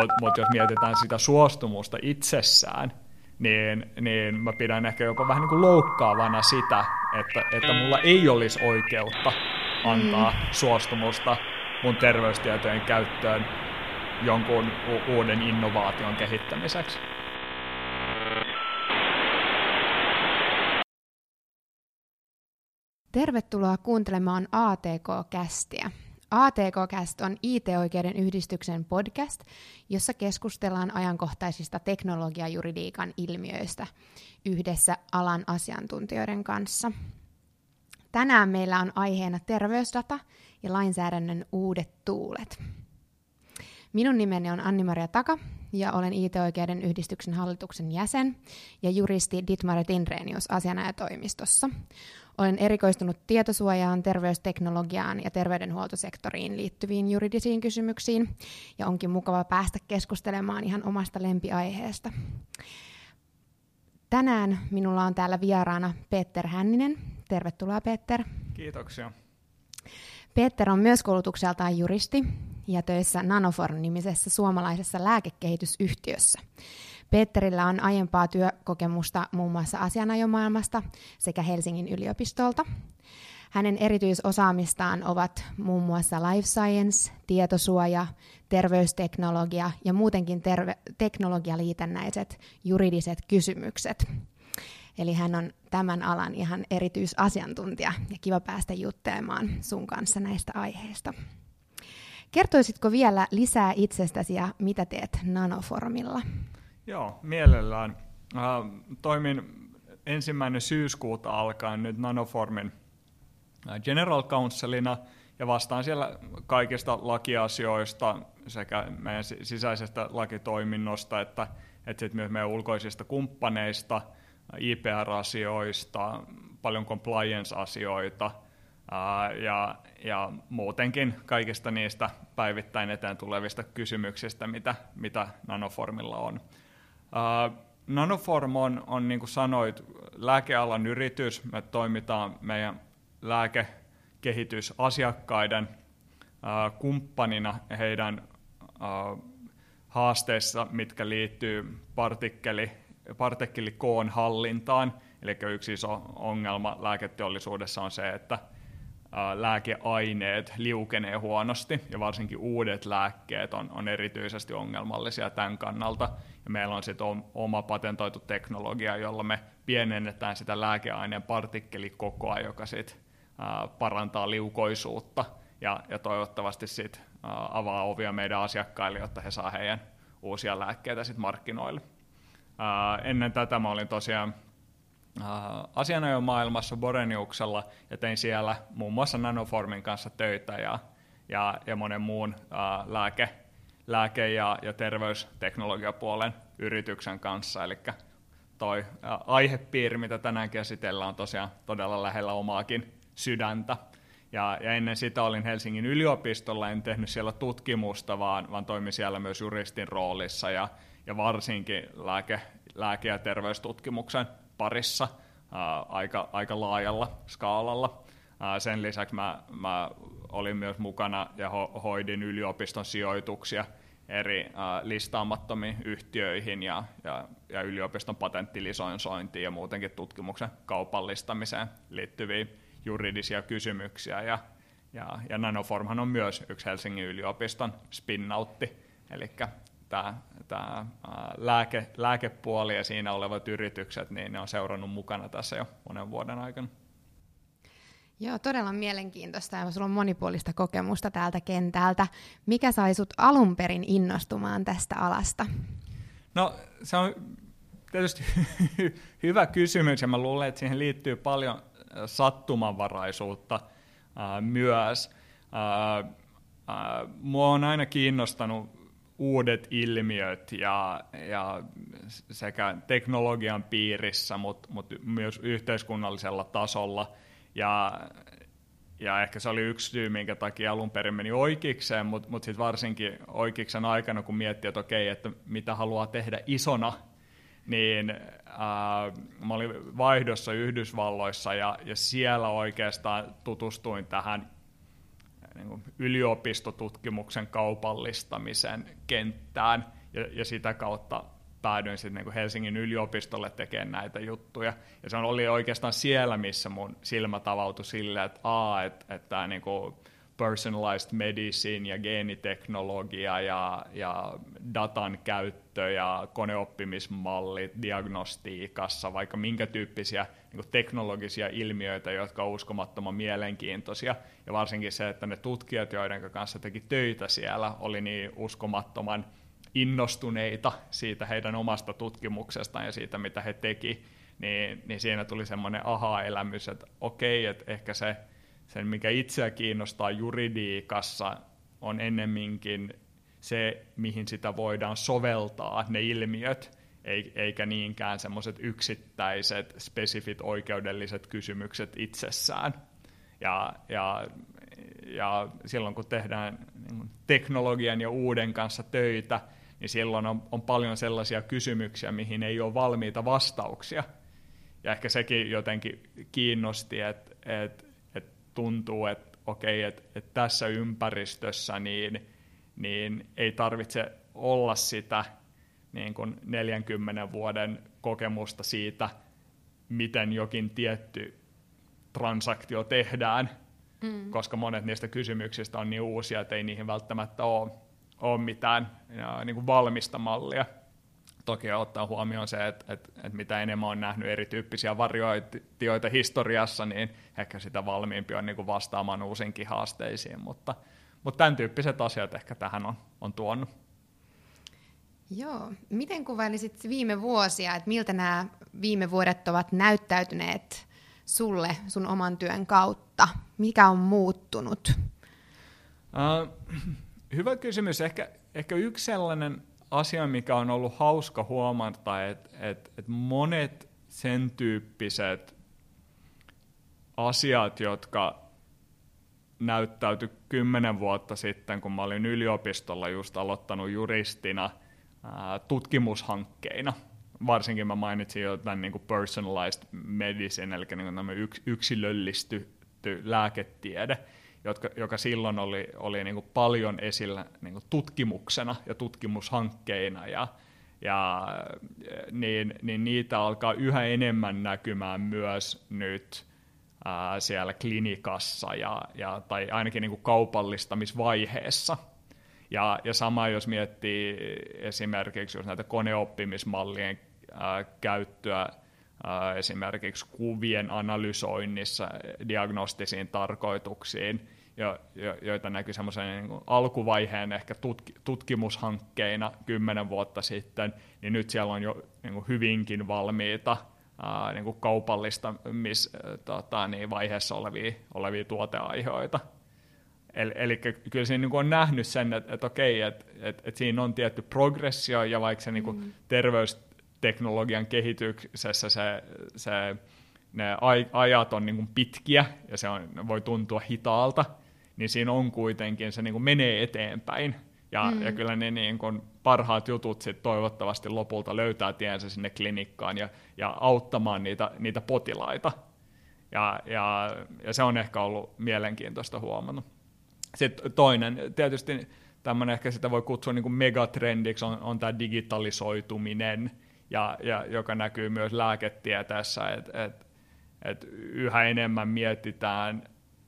Mutta mut jos mietitään sitä suostumusta itsessään, niin, niin mä pidän ehkä jopa vähän niin kuin loukkaavana sitä, että, että mulla ei olisi oikeutta antaa mm. suostumusta mun terveystietojen käyttöön jonkun u- uuden innovaation kehittämiseksi. Tervetuloa kuuntelemaan ATK-kästiä. ATK-cast on IT-oikeuden yhdistyksen podcast, jossa keskustellaan ajankohtaisista teknologiajuridiikan ilmiöistä yhdessä alan asiantuntijoiden kanssa. Tänään meillä on aiheena terveysdata ja lainsäädännön uudet tuulet. Minun nimeni on Anni-Maria Taka ja olen IT-oikeuden yhdistyksen hallituksen jäsen ja juristi Dietmar Tinrenius asianajatoimistossa. Olen erikoistunut tietosuojaan, terveysteknologiaan ja terveydenhuoltosektoriin liittyviin juridisiin kysymyksiin ja onkin mukava päästä keskustelemaan ihan omasta lempiaiheesta. Tänään minulla on täällä vieraana Peter Hänninen. Tervetuloa Peter. Kiitoksia. Peter on myös koulutukseltaan juristi ja töissä Nanoform-nimisessä suomalaisessa lääkekehitysyhtiössä. Peterillä on aiempaa työkokemusta muun muassa asianajomaailmasta sekä Helsingin yliopistolta. Hänen erityisosaamistaan ovat muun muassa life science, tietosuoja, terveysteknologia ja muutenkin terve- teknologialiitännäiset juridiset kysymykset. Eli hän on tämän alan ihan erityisasiantuntija ja kiva päästä juttelemaan sun kanssa näistä aiheista. Kertoisitko vielä lisää itsestäsi ja mitä teet Nanoformilla? Joo, mielellään. Äh, toimin ensimmäinen syyskuuta alkaen nyt Nanoformin äh, General Counselina ja vastaan siellä kaikista lakiasioista sekä meidän sisäisestä lakitoiminnosta että, että myös meidän ulkoisista kumppaneista, äh, IPR-asioista, paljon compliance-asioita ja, ja muutenkin kaikista niistä päivittäin eteen tulevista kysymyksistä, mitä, mitä Nanoformilla on. Uh, Nanoform on, on niin kuin sanoit, lääkealan yritys. Me toimitaan meidän lääkekehitysasiakkaiden uh, kumppanina heidän uh, haasteissa, mitkä liittyy partikkeli, partikkelikoon hallintaan. Eli yksi iso ongelma lääketeollisuudessa on se, että lääkeaineet liukenee huonosti ja varsinkin uudet lääkkeet on, on erityisesti ongelmallisia tämän kannalta. Ja meillä on sitten oma patentoitu teknologia, jolla me pienennetään sitä lääkeaineen partikkelikokoa, joka sit, parantaa liukoisuutta ja, ja toivottavasti sit, avaa ovia meidän asiakkaille, jotta he saa heidän uusia lääkkeitä sit markkinoille. ennen tätä mä olin tosiaan asianajomaailmassa Boreniuksella ja tein siellä muun muassa Nanoformin kanssa töitä ja, ja, ja monen muun uh, lääke, lääke- ja, ja terveysteknologiapuolen yrityksen kanssa. Eli toi aihepiiri, mitä tänään käsitellään, on tosiaan todella lähellä omaakin sydäntä. Ja, ja ennen sitä olin Helsingin yliopistolla, en tehnyt siellä tutkimusta, vaan, vaan toimin siellä myös juristin roolissa ja, ja varsinkin lääke, lääke- ja terveystutkimuksen parissa ää, aika, aika laajalla skaalalla. Ää, sen lisäksi mä, mä olin myös mukana ja ho, hoidin yliopiston sijoituksia eri ää, listaamattomiin yhtiöihin ja, ja, ja yliopiston patenttilisointiin ja muutenkin tutkimuksen kaupallistamiseen liittyviä juridisia kysymyksiä. Ja, ja, ja Nanoformhan on myös yksi Helsingin yliopiston spinnautti, eli tämä, tämä lääke, lääkepuoli ja siinä olevat yritykset, niin ne on seurannut mukana tässä jo monen vuoden aikana. Joo, todella mielenkiintoista ja sulla on monipuolista kokemusta täältä kentältä. Mikä sai sut alun perin innostumaan tästä alasta? No se on tietysti hyvä kysymys ja mä luulen, että siihen liittyy paljon sattumanvaraisuutta äh, myös. Äh, äh, mua on aina kiinnostanut uudet ilmiöt ja, ja sekä teknologian piirissä, mutta mut myös yhteiskunnallisella tasolla. Ja, ja ehkä se oli yksi syy, minkä takia alun perin meni oikeikseen, mutta mut sitten varsinkin oikeiksen aikana, kun miettii, että okei, että mitä haluaa tehdä isona, niin äh, mä olin vaihdossa Yhdysvalloissa ja, ja siellä oikeastaan tutustuin tähän niin kuin yliopistotutkimuksen kaupallistamisen kenttään, ja, ja sitä kautta päädyin sitten niin kuin Helsingin yliopistolle tekemään näitä juttuja. Ja se oli oikeastaan siellä, missä mun silmä tavautui silleen, että a, että, että tämä niin kuin personalized medicine ja geeniteknologia ja, ja datan käyttö ja koneoppimismallit diagnostiikassa, vaikka minkä tyyppisiä niin teknologisia ilmiöitä, jotka ovat uskomattoman mielenkiintoisia. Ja varsinkin se, että ne tutkijat, joiden kanssa teki töitä siellä, oli niin uskomattoman innostuneita siitä heidän omasta tutkimuksestaan ja siitä, mitä he teki, niin, niin siinä tuli semmoinen aha-elämys, että okei, että ehkä se, sen, mikä itseä kiinnostaa juridiikassa, on ennemminkin se, mihin sitä voidaan soveltaa, ne ilmiöt, eikä niinkään semmoiset yksittäiset, spesifit oikeudelliset kysymykset itsessään. Ja, ja, ja silloin kun tehdään niin teknologian ja uuden kanssa töitä, niin silloin on, on paljon sellaisia kysymyksiä, mihin ei ole valmiita vastauksia. Ja ehkä sekin jotenkin kiinnosti, että et, et tuntuu, että okei, että et tässä ympäristössä niin, niin ei tarvitse olla sitä niin kuin 40 vuoden kokemusta siitä, miten jokin tietty transaktio tehdään, mm. koska monet niistä kysymyksistä on niin uusia, että ei niihin välttämättä ole ole mitään niin kuin valmista mallia. Toki ottaa huomioon se, että, että, että mitä enemmän on nähnyt erityyppisiä varioitioita historiassa, niin ehkä sitä valmiimpi on niin kuin vastaamaan uusinkin haasteisiin, mutta, mutta tämän tyyppiset asiat ehkä tähän on, on tuonut. Joo. Miten kuvailisit viime vuosia, että miltä nämä viime vuodet ovat näyttäytyneet sulle sun oman työn kautta? Mikä on muuttunut? Uh, hyvä kysymys. Ehkä, ehkä yksi sellainen asia, mikä on ollut hauska huomata, että että että monet sen tyyppiset asiat, jotka näyttäytyi kymmenen vuotta sitten, kun mä olin yliopistolla just aloittanut juristina ää, tutkimushankkeina. Varsinkin mä mainitsin jo tämän niin kuin personalized medicine, eli niin kuin yksilöllistetty lääketiede jotka, joka silloin oli, oli niin kuin paljon esillä niin kuin tutkimuksena ja tutkimushankkeina, ja, ja niin, niin niitä alkaa yhä enemmän näkymään myös nyt ää, siellä klinikassa ja, ja, tai ainakin niin kuin kaupallistamisvaiheessa. Ja, ja sama jos miettii esimerkiksi jos näitä koneoppimismallien ää, käyttöä esimerkiksi kuvien analysoinnissa diagnostisiin tarkoituksiin, jo, jo, joita näkyy semmoisen niin alkuvaiheen ehkä tutki, tutkimushankkeina kymmenen vuotta sitten, niin nyt siellä on jo niin kuin hyvinkin valmiita ää, niin kuin kaupallistamis, tota, niin vaiheessa olevia, olevia tuoteaiheita. Eli, eli kyllä siinä niin on nähnyt sen, että, että okei, että, että, että siinä on tietty progressio, ja vaikka se niin kuin mm. terveys teknologian kehityksessä se, se, ne ajat on niin kuin pitkiä ja se on, voi tuntua hitaalta, niin siinä on kuitenkin, se niin kuin menee eteenpäin. Ja, mm. ja kyllä ne niin kuin parhaat jutut sit toivottavasti lopulta löytää tiensä sinne klinikkaan ja, ja auttamaan niitä, niitä potilaita. Ja, ja, ja se on ehkä ollut mielenkiintoista huomannut. Sitten toinen, tietysti tämmöinen ehkä sitä voi kutsua niin kuin megatrendiksi, on, on tämä digitalisoituminen – ja, ja joka näkyy myös lääketieteessä, että et, et yhä enemmän mietitään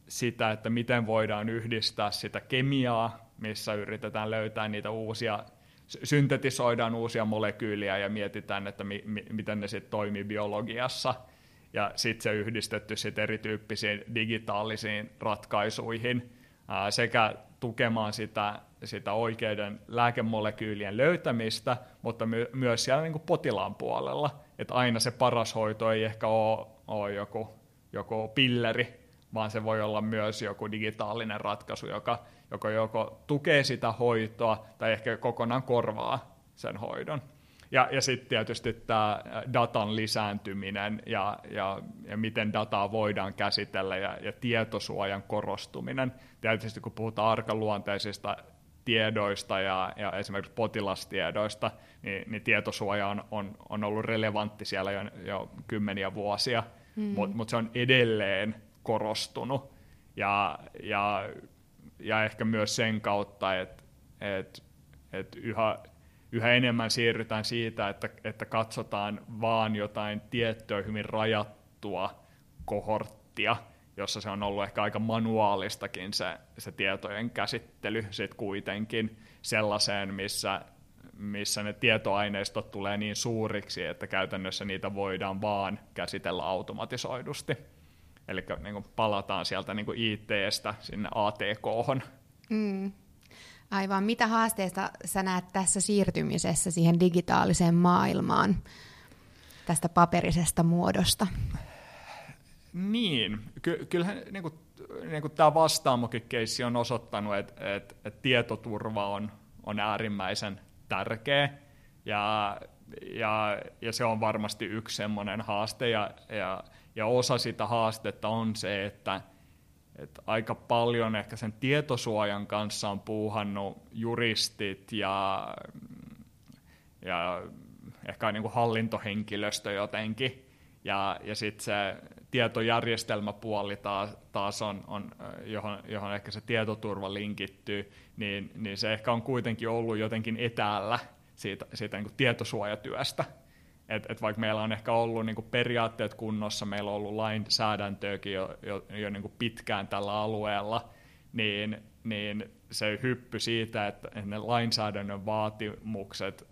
sitä, että miten voidaan yhdistää sitä kemiaa, missä yritetään löytää niitä uusia, syntetisoidaan uusia molekyyliä ja mietitään, että mi, mi, miten ne sitten toimii biologiassa. Ja sitten se yhdistetty sit erityyppisiin digitaalisiin ratkaisuihin ää, sekä tukemaan sitä sitä oikeiden lääkemolekyylien löytämistä, mutta my- myös siellä niin kuin potilaan puolella. Että aina se paras hoito ei ehkä ole, ole joku, joku pilleri, vaan se voi olla myös joku digitaalinen ratkaisu, joka, joka joko tukee sitä hoitoa tai ehkä kokonaan korvaa sen hoidon. Ja, ja sitten tietysti tämä datan lisääntyminen ja, ja, ja miten dataa voidaan käsitellä ja, ja tietosuojan korostuminen. Tietysti kun puhutaan arkaluonteisista tiedoista ja, ja esimerkiksi potilastiedoista, niin, niin tietosuoja on, on, on ollut relevantti siellä jo, jo kymmeniä vuosia, mm. mutta mut se on edelleen korostunut. Ja, ja, ja ehkä myös sen kautta, että et, et yhä, yhä enemmän siirrytään siitä, että, että katsotaan vaan jotain tiettyä hyvin rajattua kohorttia, jossa se on ollut ehkä aika manuaalistakin se, se tietojen käsittely sit kuitenkin sellaiseen, missä, missä ne tietoaineistot tulee niin suuriksi, että käytännössä niitä voidaan vaan käsitellä automatisoidusti. Eli niin palataan sieltä niin IT-stä sinne ATK-hon. Mm. Aivan. Mitä haasteista sä näet tässä siirtymisessä siihen digitaaliseen maailmaan tästä paperisesta muodosta? Niin, Ky- kyllähän niin kuin, niin kuin tämä vastaamokin keissi on osoittanut, että, että, että tietoturva on, on äärimmäisen tärkeä. Ja, ja, ja se on varmasti yksi semmoinen haaste. Ja, ja, ja osa sitä haastetta on se, että, että aika paljon ehkä sen tietosuojan kanssa on puuhannut juristit ja, ja ehkä niin kuin hallintohenkilöstö jotenkin. Ja, ja sitten se tietojärjestelmäpuoli taas, taas on, on johon, johon ehkä se tietoturva linkittyy, niin, niin se ehkä on kuitenkin ollut jotenkin etäällä siitä, siitä niin kuin tietosuojatyöstä. Et, et vaikka meillä on ehkä ollut niin kuin periaatteet kunnossa, meillä on ollut lainsäädäntöäkin jo, jo, jo niin kuin pitkään tällä alueella, niin, niin se hyppy siitä, että ne lainsäädännön vaatimukset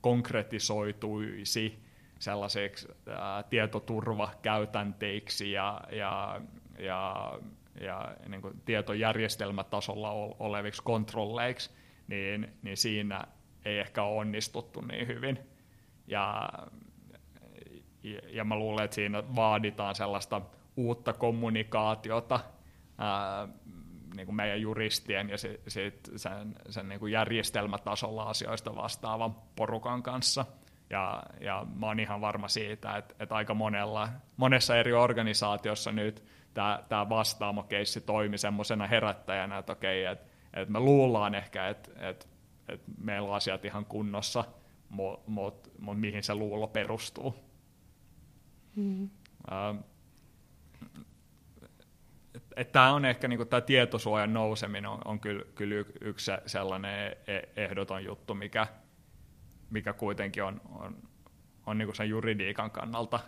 konkretisoituisi sellaisiksi ää, tietoturvakäytänteiksi ja, ja, ja, ja niin kuin tietojärjestelmätasolla oleviksi kontrolleiksi, niin, niin siinä ei ehkä onnistuttu niin hyvin. Ja, ja mä luulen, että siinä vaaditaan sellaista uutta kommunikaatiota ää, niin kuin meidän juristien ja sit, sit sen, sen niin kuin järjestelmätasolla asioista vastaavan porukan kanssa – ja, ja mä oon ihan varma siitä, että, että aika monella, monessa eri organisaatiossa nyt tämä, tämä vastaamo-keissi toimi semmoisena herättäjänä, että okei, että, että me luullaan ehkä, että, että, että meillä on asiat ihan kunnossa, mutta mut, mut mihin se luulo perustuu. Mm. Uh, tämä on ehkä niinku, tämä tietosuojan nouseminen on, on kyllä, kyllä yksi sellainen e-, ehdoton juttu, mikä, mikä kuitenkin on, on, on niin kuin sen juridiikan kannalta,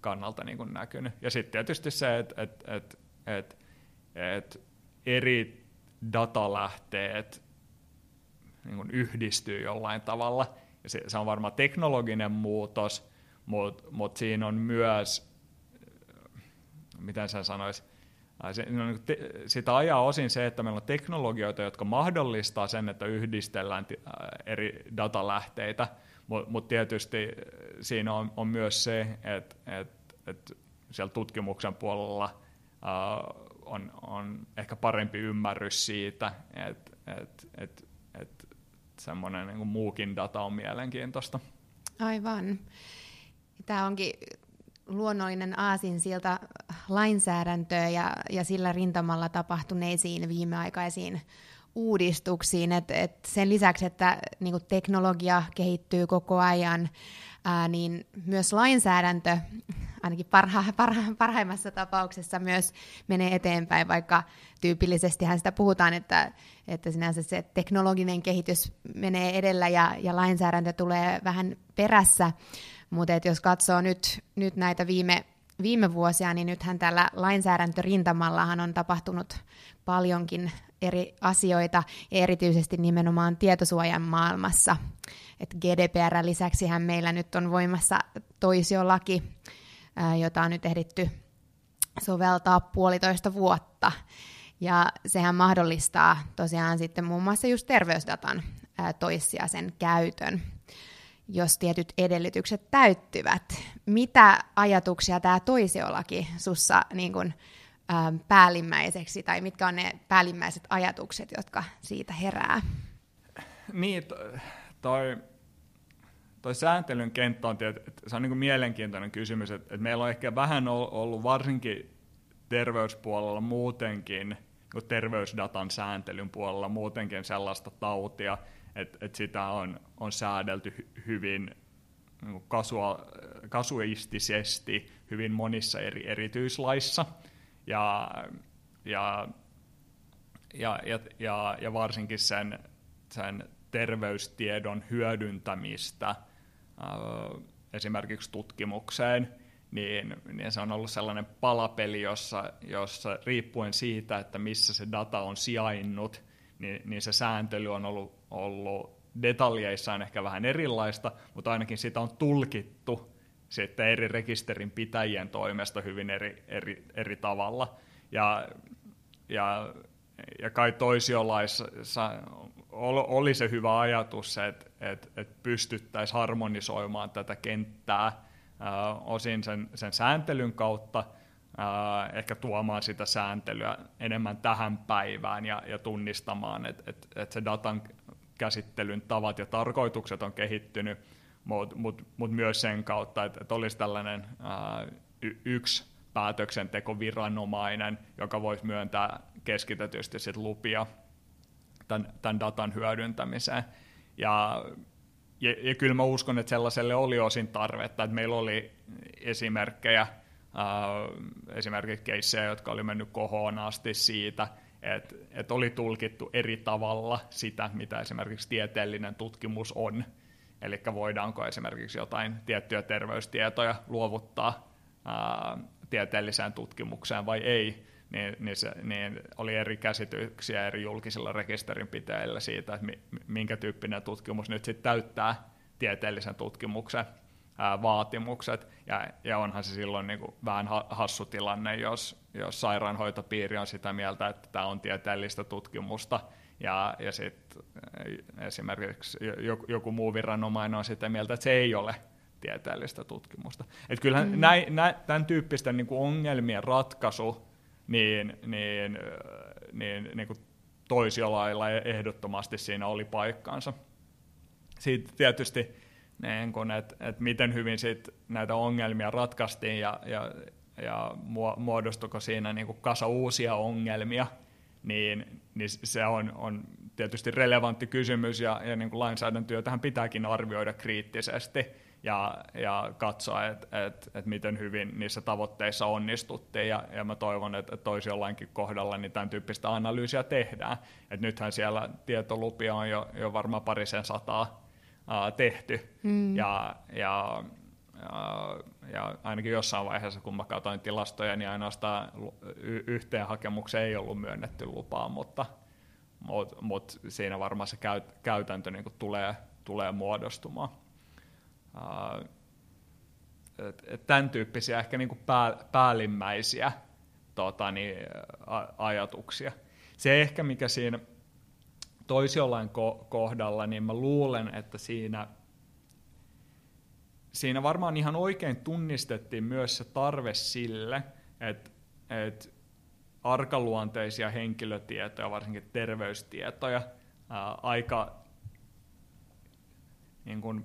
kannalta niin kuin näkynyt. Ja sitten tietysti se, että et, et, et, et eri datalähteet niin kuin yhdistyy jollain tavalla. Ja se, se on varmaan teknologinen muutos, mutta mut siinä on myös, miten sen sanoisi, No, sitä ajaa osin se, että meillä on teknologioita, jotka mahdollistaa sen, että yhdistellään eri datalähteitä, mutta mut tietysti siinä on, on myös se, että et, et siellä tutkimuksen puolella uh, on, on ehkä parempi ymmärrys siitä, että et, et, et semmoinen niin muukin data on mielenkiintoista. Aivan. Tämä onkin luonnollinen aasinsilta lainsäädäntöä ja, ja sillä rintamalla tapahtuneisiin viimeaikaisiin uudistuksiin. Et, et sen lisäksi, että niinku, teknologia kehittyy koko ajan, ää, niin myös lainsäädäntö, ainakin parha, parha, parhaimmassa tapauksessa, myös menee eteenpäin, vaikka tyypillisesti sitä puhutaan, että, että sinänsä se teknologinen kehitys menee edellä ja, ja lainsäädäntö tulee vähän perässä. Mutta jos katsoo nyt, nyt näitä viime, viime vuosia, niin nythän tällä lainsäädäntörintamallahan on tapahtunut paljonkin eri asioita, ja erityisesti nimenomaan tietosuojan maailmassa. Et GDPR lisäksi meillä nyt on voimassa toisiolaki, jota on nyt ehditty soveltaa puolitoista vuotta. Ja sehän mahdollistaa tosiaan sitten muun muassa just terveysdatan toissijaisen käytön jos tietyt edellytykset täyttyvät. Mitä ajatuksia tämä toisiolaki sussa niin kun, ä, päällimmäiseksi, tai mitkä on ne päällimmäiset ajatukset, jotka siitä herää? Niin, toi, toi sääntelyn kenttä on, se on niin kuin mielenkiintoinen kysymys, että, että meillä on ehkä vähän ollut varsinkin terveyspuolella muutenkin, terveysdatan sääntelyn puolella muutenkin sellaista tautia, että et sitä on, on säädelty hy, hyvin niin kasua, kasuistisesti hyvin monissa eri erityislaissa. Ja, ja, ja, ja, ja, ja varsinkin sen, sen terveystiedon hyödyntämistä äh, esimerkiksi tutkimukseen, niin, niin se on ollut sellainen palapeli, jossa, jossa riippuen siitä, että missä se data on sijainnut, niin, niin se sääntely on ollut, ollut detaljeissaan ehkä vähän erilaista, mutta ainakin sitä on tulkittu sitten eri rekisterin pitäjien toimesta hyvin eri, eri, eri tavalla. Ja, ja, ja kai toisiolaissa oli se hyvä ajatus, että, että, että pystyttäisiin harmonisoimaan tätä kenttää äh, osin sen, sen sääntelyn kautta, äh, ehkä tuomaan sitä sääntelyä enemmän tähän päivään ja, ja tunnistamaan, että, että, että se datan käsittelyn tavat ja tarkoitukset on kehittynyt, mutta mut, mut myös sen kautta, että, että olisi tällainen ää, y- yksi päätöksentekoviranomainen, joka voisi myöntää keskitetysti sit lupia tämän, tämän datan hyödyntämiseen. Ja, ja, ja kyllä mä uskon, että sellaiselle oli osin tarvetta, että meillä oli esimerkkejä, ää, esimerkiksi keissejä, jotka oli mennyt kohoon asti siitä, että et oli tulkittu eri tavalla sitä, mitä esimerkiksi tieteellinen tutkimus on. Eli voidaanko esimerkiksi jotain tiettyjä terveystietoja luovuttaa ää, tieteelliseen tutkimukseen vai ei, niin, niin, se, niin oli eri käsityksiä eri julkisilla rekisterinpitäjillä siitä, että minkä tyyppinen tutkimus nyt sitten täyttää tieteellisen tutkimuksen ää, vaatimukset, ja, ja onhan se silloin niin kuin vähän hassu tilanne, jos, jos sairaanhoitopiiri on sitä mieltä, että tämä on tieteellistä tutkimusta, ja, ja sitten esimerkiksi joku, joku muu viranomainen on sitä mieltä, että se ei ole tieteellistä tutkimusta. Et kyllähän mm. näin, näin, tämän tyyppisten niin kuin ongelmien ratkaisu niin, niin, niin, niin kuin toisiolailla ehdottomasti siinä oli paikkaansa. Siitä tietysti niin että, että miten hyvin sit näitä ongelmia ratkaistiin ja, ja, ja muodostuko siinä niin kuin kasa uusia ongelmia, niin, niin se on, on tietysti relevantti kysymys ja, ja niin kuin lainsäädäntötyötähän pitääkin arvioida kriittisesti ja, ja katsoa, että et, et miten hyvin niissä tavoitteissa onnistuttiin. Ja, ja mä toivon, että toisi jollainkin kohdalla niin tämän tyyppistä analyysiä tehdään. Et nythän siellä tietolupia on jo, jo varmaan parisen sataa ää, tehty. Mm. Ja, ja, ja, ainakin jossain vaiheessa, kun mä katsoin tilastoja, niin ainoastaan yhteen hakemukseen ei ollut myönnetty lupaa, mutta, mutta, mutta siinä varmaan se käyt, käytäntö niin tulee, tulee muodostumaan. tämän tyyppisiä ehkä niin pää, päällimmäisiä tota, niin, ajatuksia. Se ehkä, mikä siinä toisiolain kohdalla, niin mä luulen, että siinä, siinä varmaan ihan oikein tunnistettiin myös se tarve sille, että, että arkaluonteisia henkilötietoja, varsinkin terveystietoja, ää, aika niin kuin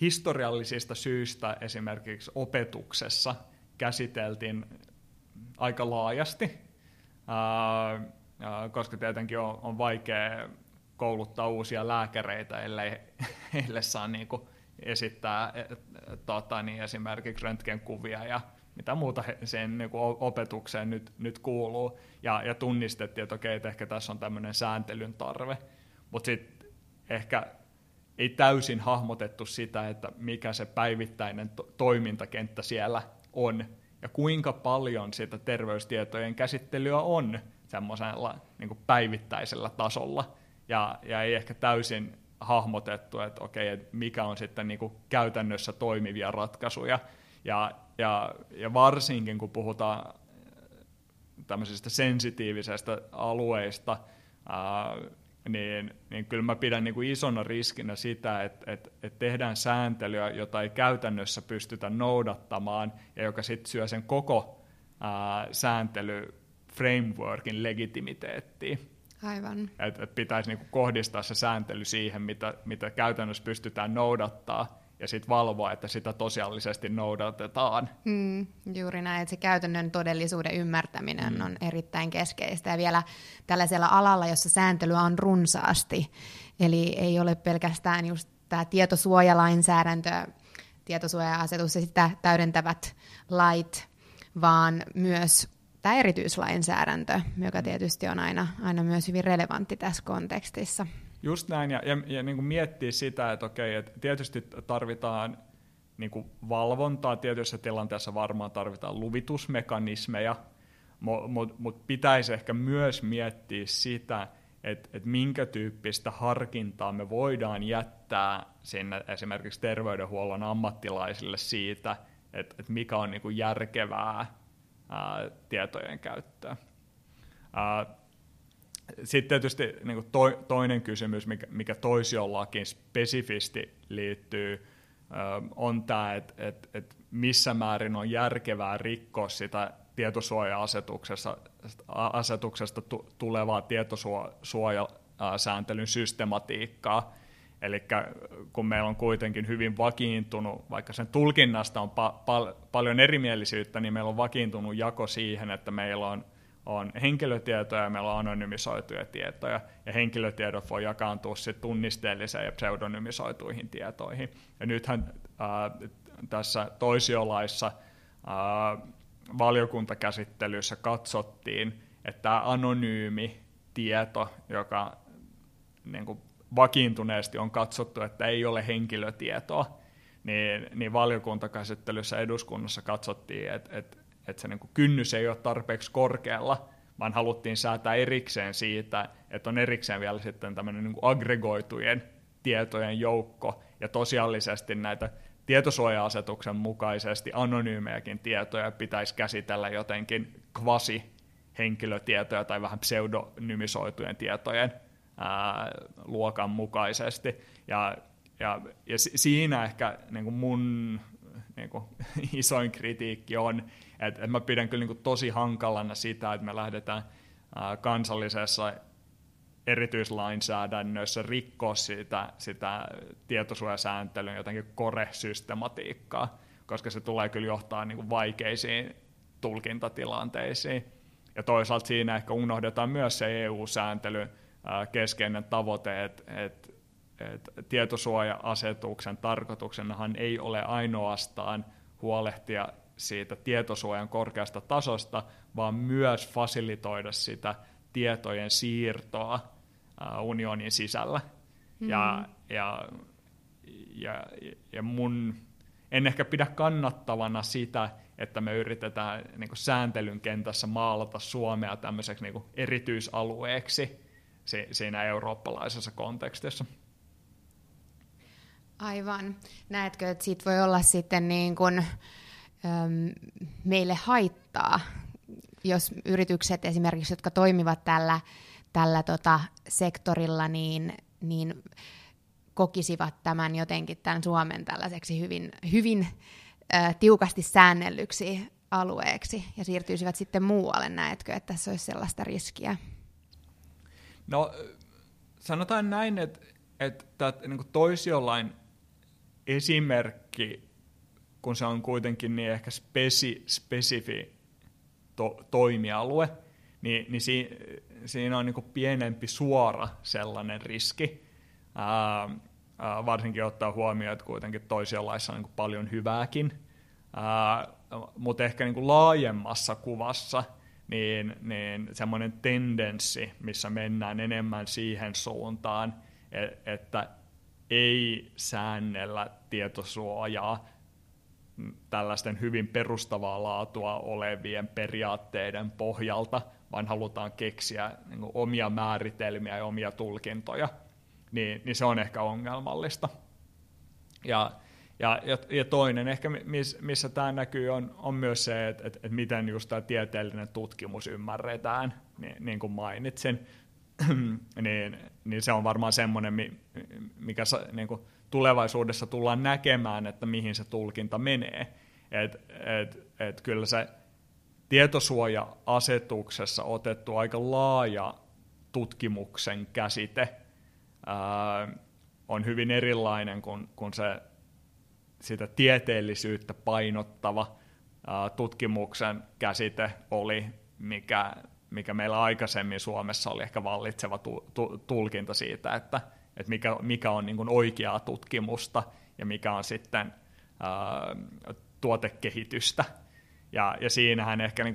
historiallisista syistä esimerkiksi opetuksessa käsiteltiin aika laajasti, ää, koska tietenkin on, on vaikea kouluttaa uusia lääkäreitä, ellei heille saa niin kuin esittää e, tota, niin esimerkiksi röntgenkuvia ja mitä muuta sen niin kuin opetukseen nyt, nyt kuuluu. Ja, ja tunnistettiin, että okei, että ehkä tässä on tämmöinen sääntelyn tarve. Mutta sitten ehkä ei täysin hahmotettu sitä, että mikä se päivittäinen to- toimintakenttä siellä on ja kuinka paljon sitä terveystietojen käsittelyä on semmoisella niin päivittäisellä tasolla ja, ja ei ehkä täysin hahmotettu, että okei, että mikä on sitten niin kuin käytännössä toimivia ratkaisuja. Ja, ja, ja varsinkin kun puhutaan tämmöisistä sensitiivisistä alueista, ää, niin, niin kyllä mä pidän niin kuin isona riskinä sitä, että, että, että tehdään sääntelyä, jota ei käytännössä pystytä noudattamaan, ja joka sitten syö sen koko ää, sääntely-frameworkin legitimiteettiin. Aivan. Että et pitäisi niinku kohdistaa se sääntely siihen, mitä, mitä käytännössä pystytään noudattaa, ja sitten valvoa, että sitä tosiaalisesti noudatetaan. Mm, juuri näin, että se käytännön todellisuuden ymmärtäminen mm. on erittäin keskeistä. Ja vielä tällaisella alalla, jossa sääntelyä on runsaasti, eli ei ole pelkästään just tämä tietosuojalainsäädäntö, tietosuoja-asetus ja sitä täydentävät lait, vaan myös tämä erityislainsäädäntö, joka tietysti on aina, aina myös hyvin relevantti tässä kontekstissa. Just näin, ja, ja, ja niin kuin miettiä sitä, että okei, että tietysti tarvitaan niin kuin valvontaa, tietyissä tilanteessa varmaan tarvitaan luvitusmekanismeja, mutta mut, mut pitäisi ehkä myös miettiä sitä, että et minkä tyyppistä harkintaa me voidaan jättää sinne esimerkiksi terveydenhuollon ammattilaisille siitä, että et mikä on niinku järkevää ää, tietojen käyttöä. Sitten tietysti niin to, toinen kysymys, mikä, mikä toisiolakiin spesifisti liittyy, on tämä, että et, et missä määrin on järkevää rikkoa sitä tietosuoja-asetuksesta asetuksesta tulevaa tietosuojasääntelyn systematiikkaa. Eli kun meillä on kuitenkin hyvin vakiintunut, vaikka sen tulkinnasta on pa- pal- paljon erimielisyyttä, niin meillä on vakiintunut jako siihen, että meillä on, on henkilötietoja ja meillä on anonymisoituja tietoja, ja henkilötiedot voi jakaantua sitten tunnisteelliseen ja pseudonymisoituihin tietoihin. Ja nythän ää, tässä toisiolaissa ää, valiokuntakäsittelyssä katsottiin, että tämä anonyymi tieto, joka niin kuin vakiintuneesti on katsottu, että ei ole henkilötietoa, niin, niin valiokuntakäsittelyssä eduskunnassa katsottiin, että, että, että se niin kuin kynnys ei ole tarpeeksi korkealla, vaan haluttiin säätää erikseen siitä, että on erikseen vielä sitten tämmöinen niin kuin aggregoitujen tietojen joukko, ja tosiaalisesti näitä tietosuoja-asetuksen mukaisesti anonyymejäkin tietoja pitäisi käsitellä jotenkin kvasi henkilötietoja tai vähän pseudonymisoitujen tietojen ää, luokan mukaisesti. Ja, ja, ja siinä ehkä niin kuin mun niin kuin, isoin kritiikki on, että, että mä pidän kyllä niin kuin, tosi hankalana sitä, että me lähdetään ää, kansallisessa erityislainsäädännössä rikkoa sitä, sitä tietosuojasääntelyn jotenkin kore-systematiikkaa, koska se tulee kyllä johtaa niin kuin vaikeisiin tulkintatilanteisiin. Ja toisaalta siinä ehkä unohdetaan myös se EU-sääntelyn keskeinen tavoite, että, että, että tietosuoja-asetuksen tarkoituksenahan ei ole ainoastaan huolehtia siitä tietosuojan korkeasta tasosta, vaan myös fasilitoida sitä tietojen siirtoa unionin sisällä. Mm. Ja, ja, ja, ja mun en ehkä pidä kannattavana sitä, että me yritetään niin kuin sääntelyn kentässä maalata Suomea tämmöiseksi niin kuin siinä eurooppalaisessa kontekstissa. Aivan. Näetkö, että siitä voi olla sitten niin kuin, äm, meille haittaa, jos yritykset esimerkiksi, jotka toimivat tällä, tällä tota sektorilla, niin, niin kokisivat tämän jotenkin tämän Suomen tällaiseksi hyvin, hyvin äh, tiukasti säännellyksi alueeksi ja siirtyisivät sitten muualle, näetkö, että tässä olisi sellaista riskiä? No sanotaan näin, että, että niin toisiolain esimerkki, kun se on kuitenkin niin ehkä spesi, spesifi to, toimialue, niin, niin si, siinä on niin pienempi suora sellainen riski, ää, ää, varsinkin ottaa huomioon, että kuitenkin toisiolaissa on niin paljon hyvääkin, ää, mutta ehkä niin laajemmassa kuvassa – niin, niin semmoinen tendenssi, missä mennään enemmän siihen suuntaan, e, että ei säännellä tietosuojaa tällaisten hyvin perustavaa laatua olevien periaatteiden pohjalta, vaan halutaan keksiä niin kuin, omia määritelmiä ja omia tulkintoja, niin, niin se on ehkä ongelmallista. Ja ja, ja, ja toinen ehkä, miss, missä tämä näkyy, on, on myös se, että, että, että miten just tämä tieteellinen tutkimus ymmärretään, niin, niin kuin mainitsin. niin, niin se on varmaan semmoinen, mikä niin kuin tulevaisuudessa tullaan näkemään, että mihin se tulkinta menee. Et, et, et kyllä se tietosuoja-asetuksessa otettu aika laaja tutkimuksen käsite ää, on hyvin erilainen kuin, kuin se sitä tieteellisyyttä painottava tutkimuksen käsite oli, mikä, mikä meillä aikaisemmin Suomessa oli ehkä vallitseva tu, tu, tulkinta siitä, että, että mikä, mikä on niin kuin oikeaa tutkimusta ja mikä on sitten ää, tuotekehitystä. Ja, ja siinähän ehkä niin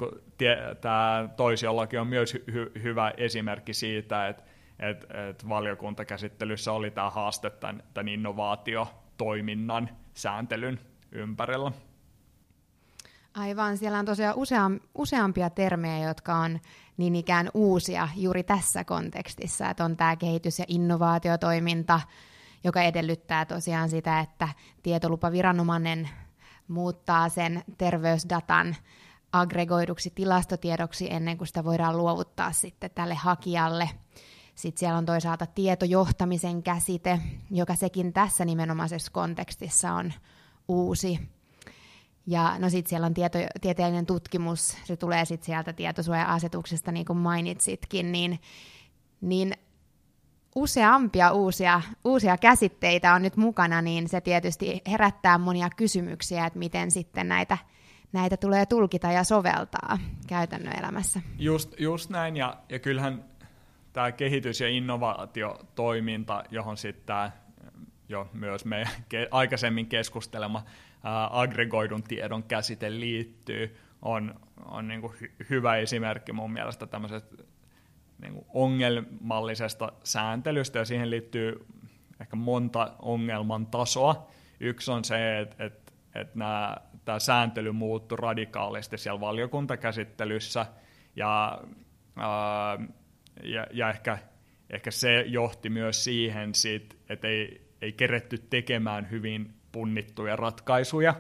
tämä toisiolaki on myös hy, hyvä esimerkki siitä, että et, et valiokuntakäsittelyssä oli tämä haaste tämän, tämän innovaatiotoiminnan sääntelyn ympärillä. Aivan, siellä on tosiaan useam, useampia termejä, jotka on niin ikään uusia juuri tässä kontekstissa, että on tämä kehitys- ja innovaatiotoiminta, joka edellyttää tosiaan sitä, että tietolupaviranomainen muuttaa sen terveysdatan aggregoiduksi tilastotiedoksi ennen kuin sitä voidaan luovuttaa sitten tälle hakijalle. Sitten siellä on toisaalta tietojohtamisen käsite, joka sekin tässä nimenomaisessa kontekstissa on uusi. Ja no sitten siellä on tieto, tieteellinen tutkimus, se tulee sitten sieltä tietosuoja-asetuksesta, niin kuin mainitsitkin, niin, niin useampia uusia, uusia käsitteitä on nyt mukana, niin se tietysti herättää monia kysymyksiä, että miten sitten näitä, näitä tulee tulkita ja soveltaa käytännön elämässä. Just, just näin, ja, ja kyllähän tämä kehitys- ja innovaatiotoiminta, johon sitten tämä jo myös meidän ke- aikaisemmin keskustelema ää, aggregoidun tiedon käsite liittyy, on, on niin hy- hyvä esimerkki mun mielestä tämmöisestä niin ongelmallisesta sääntelystä, ja siihen liittyy ehkä monta ongelman tasoa. Yksi on se, että, että nämä, tämä sääntely muuttui radikaalisti siellä valiokuntakäsittelyssä, ja, ää, ja, ja ehkä, ehkä se johti myös siihen, sit, että ei, ei keretty tekemään hyvin punnittuja ratkaisuja,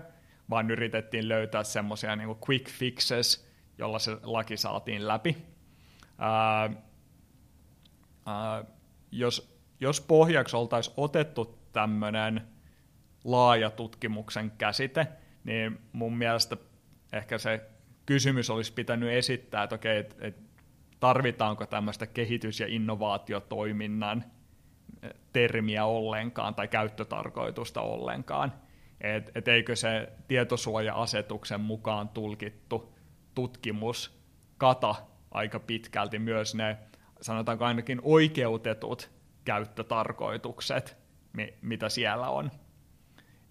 vaan yritettiin löytää semmoisia niin quick fixes, jolla se laki saatiin läpi. Ää, ää, jos, jos pohjaksi oltaisiin otettu tämmöinen laaja tutkimuksen käsite, niin mun mielestä ehkä se kysymys olisi pitänyt esittää, että okei, et, et tarvitaanko tämmöistä kehitys- ja innovaatiotoiminnan termiä ollenkaan tai käyttötarkoitusta ollenkaan. Et, et eikö se tietosuoja-asetuksen mukaan tulkittu tutkimus kata aika pitkälti myös ne, sanotaanko ainakin oikeutetut käyttötarkoitukset, mitä siellä on.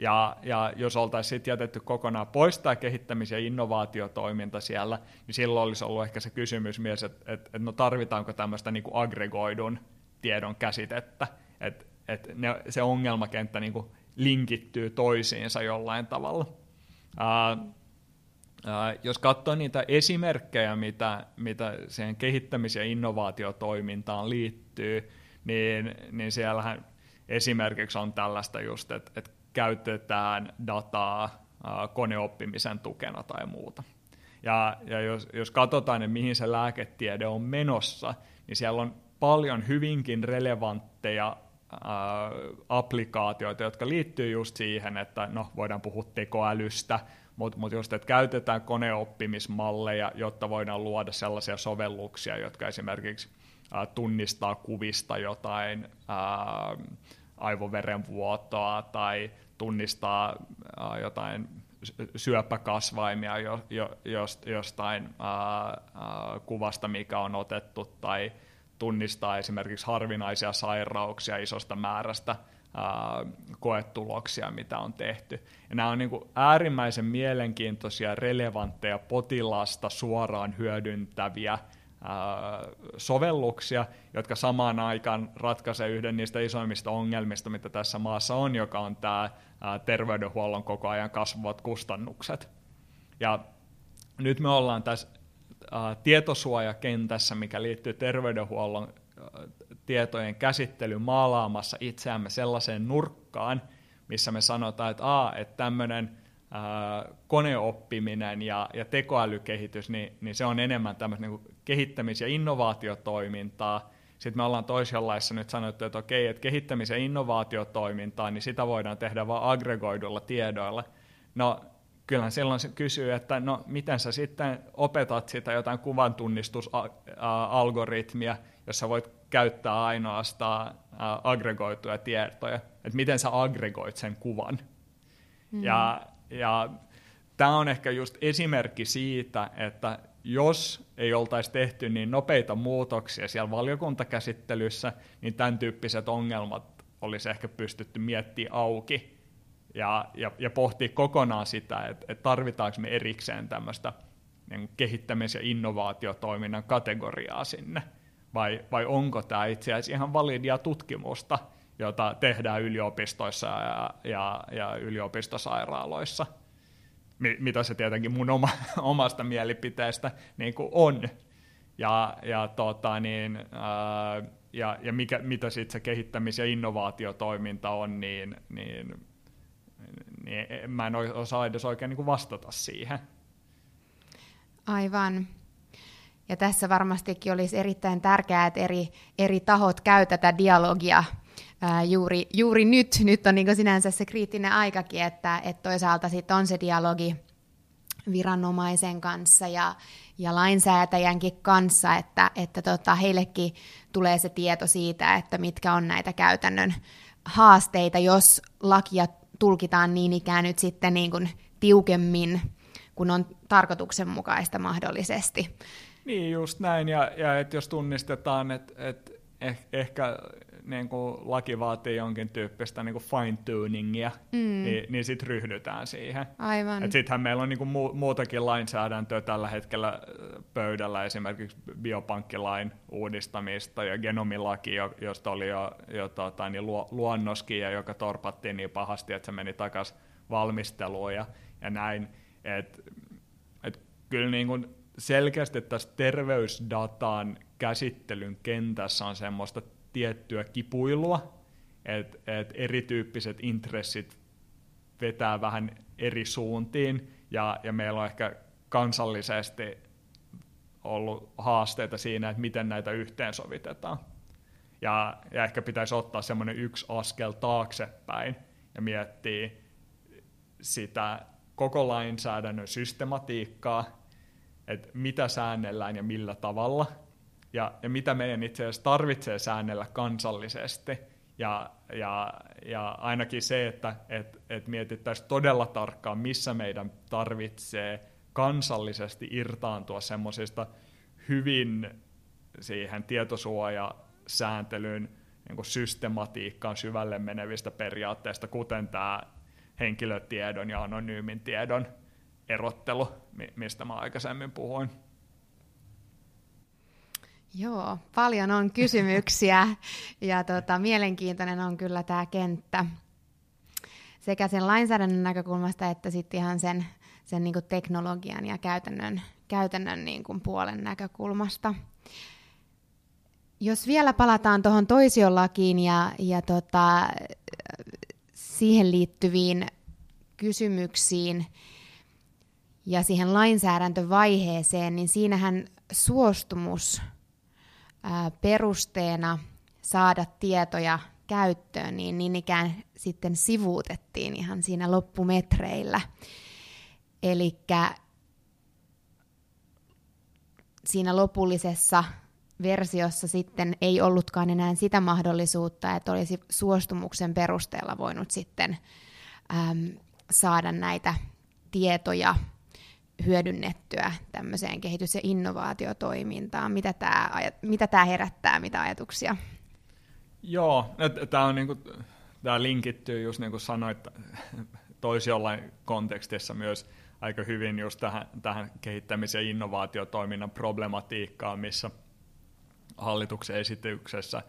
Ja, ja jos oltaisiin sitten jätetty kokonaan pois tämä kehittämis- ja innovaatiotoiminta siellä, niin silloin olisi ollut ehkä se kysymys myös, että, että, että no tarvitaanko tämmöistä niin kuin aggregoidun tiedon käsitettä, että, ne, se ongelmakenttä niin kuin linkittyy toisiinsa jollain tavalla. Ää, ää, jos katsoo niitä esimerkkejä, mitä, mitä siihen kehittämis- ja innovaatiotoimintaan liittyy, niin, niin siellähän esimerkiksi on tällaista just, että, että käytetään dataa koneoppimisen tukena tai muuta. Ja, ja jos, jos katsotaan, että mihin se lääketiede on menossa, niin siellä on paljon hyvinkin relevantteja ää, applikaatioita, jotka liittyy just siihen, että no, voidaan puhua tekoälystä, mutta mut just, että käytetään koneoppimismalleja, jotta voidaan luoda sellaisia sovelluksia, jotka esimerkiksi ää, tunnistaa kuvista jotain ää, aivoverenvuotoa tai tunnistaa jotain syöpäkasvaimia jo, jo, jostain äh, äh, kuvasta, mikä on otettu, tai tunnistaa esimerkiksi harvinaisia sairauksia isosta määrästä koetuloksia, mitä on tehty. Ja nämä on niin äärimmäisen mielenkiintoisia, relevantteja, potilasta suoraan hyödyntäviä sovelluksia, jotka samaan aikaan ratkaisee yhden niistä isoimmista ongelmista, mitä tässä maassa on, joka on tämä terveydenhuollon koko ajan kasvavat kustannukset. Ja nyt me ollaan tässä tietosuojakentässä, mikä liittyy terveydenhuollon tietojen käsittelyyn maalaamassa itseämme sellaiseen nurkkaan, missä me sanotaan, että, a, että tämmöinen koneoppiminen ja, ja tekoälykehitys, niin, niin se on enemmän tämmöistä niin kehittämis- ja innovaatiotoimintaa. Sitten me ollaan toisenlaissa nyt sanottu, että okei, että kehittämis- ja innovaatiotoimintaa, niin sitä voidaan tehdä vain aggregoidulla tiedoilla. No, kyllähän silloin se kysyy, että no, miten sä sitten opetat sitä jotain kuvantunnistusalgoritmia, jossa voit käyttää ainoastaan aggregoituja tietoja, että miten sä aggregoit sen kuvan. Mm. Ja, ja tämä on ehkä just esimerkki siitä, että jos ei oltaisi tehty niin nopeita muutoksia siellä valiokuntakäsittelyssä, niin tämän tyyppiset ongelmat olisi ehkä pystytty miettimään auki ja, ja, ja pohtia kokonaan sitä, että, että tarvitaanko me erikseen tämmöistä niin kehittämis- ja innovaatiotoiminnan kategoriaa sinne, vai, vai onko tämä itse asiassa ihan validia tutkimusta, jota tehdään yliopistoissa ja, ja, ja yliopistosairaaloissa, mitä se tietenkin mun oma, omasta mielipiteestä niin kuin on. Ja, ja, tota, niin, ää, ja, ja mikä, mitä sitten se kehittämis- ja innovaatiotoiminta on, niin, niin, niin mä en osaa edes oikein niin kuin vastata siihen. Aivan. Ja tässä varmastikin olisi erittäin tärkeää, että eri, eri tahot käy tätä dialogia ää, juuri, juuri nyt. Nyt on niin sinänsä se kriittinen aikakin, että, että toisaalta sitten on se dialogi viranomaisen kanssa ja, ja lainsäätäjänkin kanssa, että, että tota, heillekin tulee se tieto siitä, että mitkä on näitä käytännön haasteita, jos lakia tulkitaan niin ikään nyt sitten niin kuin tiukemmin, kun on tarkoituksenmukaista mahdollisesti. Niin, just näin, ja, ja että jos tunnistetaan, että et eh, ehkä niin kuin laki vaatii jonkin tyyppistä niin kuin fine-tuningia, mm. niin, niin sitten ryhdytään siihen. Aivan. Sittenhän meillä on niin kuin mu- muutakin lainsäädäntöä tällä hetkellä pöydällä, esimerkiksi biopankkilain uudistamista ja genomilaki, josta oli jo, jo tota, niin luo, luonnoskin, ja joka torpattiin niin pahasti, että se meni takaisin valmisteluun ja, ja näin. Et, et kyllä niin kuin selkeästi tässä terveysdatan käsittelyn kentässä on semmoista tiettyä kipuilua, että et erityyppiset intressit vetää vähän eri suuntiin, ja, ja meillä on ehkä kansallisesti ollut haasteita siinä, että miten näitä yhteensovitetaan. Ja, ja ehkä pitäisi ottaa semmoinen yksi askel taaksepäin ja miettiä sitä koko lainsäädännön systematiikkaa, että mitä säännellään ja millä tavalla – ja, ja mitä meidän itse asiassa tarvitsee säännellä kansallisesti. Ja, ja, ja ainakin se, että et, et mietittäisiin todella tarkkaan, missä meidän tarvitsee kansallisesti irtaantua semmoisista hyvin siihen tietosuojasääntelyyn niin kuin systematiikkaan syvälle menevistä periaatteista, kuten tämä henkilötiedon ja anonyymin tiedon erottelu, mistä mä aikaisemmin puhuin. Joo, paljon on kysymyksiä ja tota, mielenkiintoinen on kyllä tämä kenttä sekä sen lainsäädännön näkökulmasta että sitten ihan sen, sen niinku teknologian ja käytännön, käytännön niinku puolen näkökulmasta. Jos vielä palataan tuohon toisiolakiin ja, ja tota, siihen liittyviin kysymyksiin ja siihen lainsäädäntövaiheeseen, niin siinähän suostumus – perusteena saada tietoja käyttöön, niin niin ikään sitten sivuutettiin ihan siinä loppumetreillä. Eli siinä lopullisessa versiossa sitten ei ollutkaan enää sitä mahdollisuutta, että olisi suostumuksen perusteella voinut sitten äm, saada näitä tietoja hyödynnettyä tämmöiseen kehitys- ja innovaatiotoimintaan? Mitä tämä, mitä tämä herättää, mitä ajatuksia? Joo, tämä on niinku, tämä linkittyy just niin kuin sanoit toisiollain kontekstissa myös aika hyvin just tähän, tähän kehittämis- ja innovaatiotoiminnan problematiikkaan, missä hallituksen esityksessä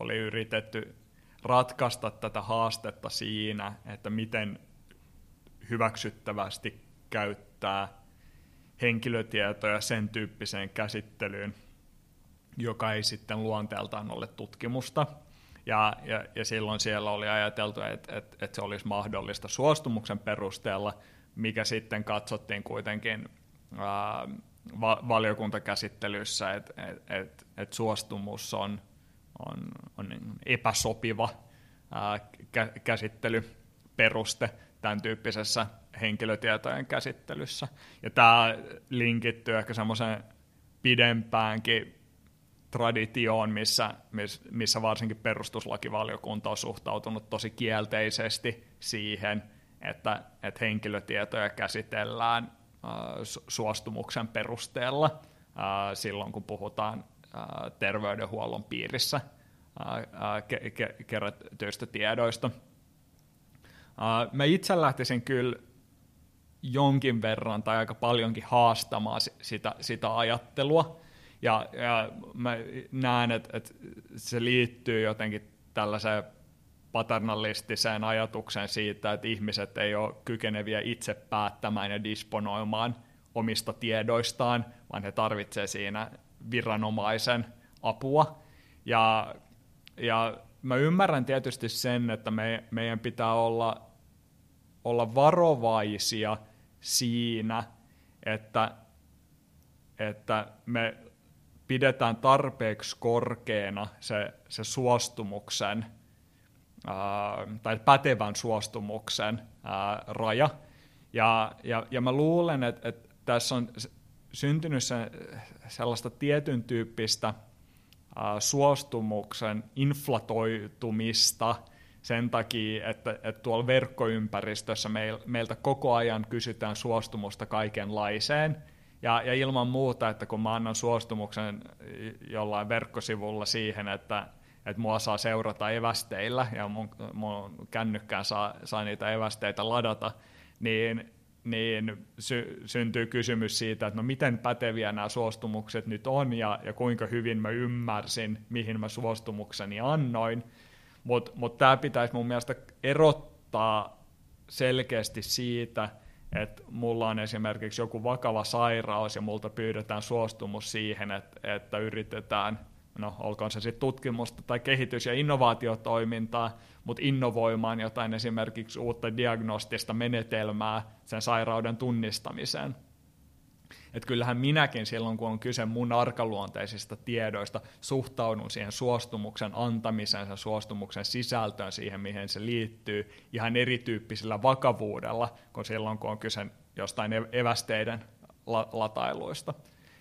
oli yritetty ratkaista tätä haastetta siinä, että miten hyväksyttävästi käyttää henkilötietoja sen tyyppiseen käsittelyyn, joka ei sitten luonteeltaan ole tutkimusta. Ja, ja, ja silloin siellä oli ajateltu, että, että, että se olisi mahdollista suostumuksen perusteella, mikä sitten katsottiin kuitenkin ää, va, valiokuntakäsittelyssä, että, että, että, että suostumus on, on, on niin epäsopiva ää, käsittelyperuste tämän tyyppisessä henkilötietojen käsittelyssä. Ja tämä linkittyy ehkä semmoiseen pidempäänkin traditioon, missä, missä varsinkin perustuslakivaliokunta on suhtautunut tosi kielteisesti siihen, että, että henkilötietoja käsitellään äh, suostumuksen perusteella äh, silloin, kun puhutaan äh, terveydenhuollon piirissä kerätyistä tiedoista. Uh, mä itse lähtisin kyllä jonkin verran tai aika paljonkin haastamaan sitä, sitä ajattelua. Ja, ja mä näen, että, että se liittyy jotenkin tällaiseen paternalistiseen ajatukseen siitä, että ihmiset ei ole kykeneviä itse päättämään ja disponoimaan omista tiedoistaan, vaan he tarvitsevat siinä viranomaisen apua. Ja, ja mä ymmärrän tietysti sen, että me, meidän pitää olla, olla varovaisia siinä, että, että me pidetään tarpeeksi korkeana se, se suostumuksen ää, tai pätevän suostumuksen ää, raja. Ja, ja, ja mä luulen, että, että tässä on syntynyt se, sellaista tietyn tyyppistä ää, suostumuksen inflatoitumista sen takia, että, että tuolla verkkoympäristössä meil, meiltä koko ajan kysytään suostumusta kaikenlaiseen – ja, ja ilman muuta, että kun mä annan suostumuksen jollain verkkosivulla siihen, että, että mua saa seurata evästeillä ja mun, mun kännykkään saa, saa niitä evästeitä ladata, niin, niin sy, syntyy kysymys siitä, että no miten päteviä nämä suostumukset nyt on ja, ja kuinka hyvin mä ymmärsin, mihin mä suostumukseni annoin. Mutta mut tämä pitäisi mun mielestä erottaa selkeästi siitä, että mulla on esimerkiksi joku vakava sairaus ja multa pyydetään suostumus siihen, että, että yritetään, no olkoon se sitten tutkimusta tai kehitys- ja innovaatiotoimintaa, mutta innovoimaan jotain esimerkiksi uutta diagnostista menetelmää sen sairauden tunnistamiseen. Että kyllähän minäkin silloin, kun on kyse mun arkaluonteisista tiedoista, suhtaudun siihen suostumuksen antamiseen, sen suostumuksen sisältöön, siihen mihin se liittyy, ihan erityyppisellä vakavuudella, kuin silloin, kun on kyse jostain evästeiden latailuista.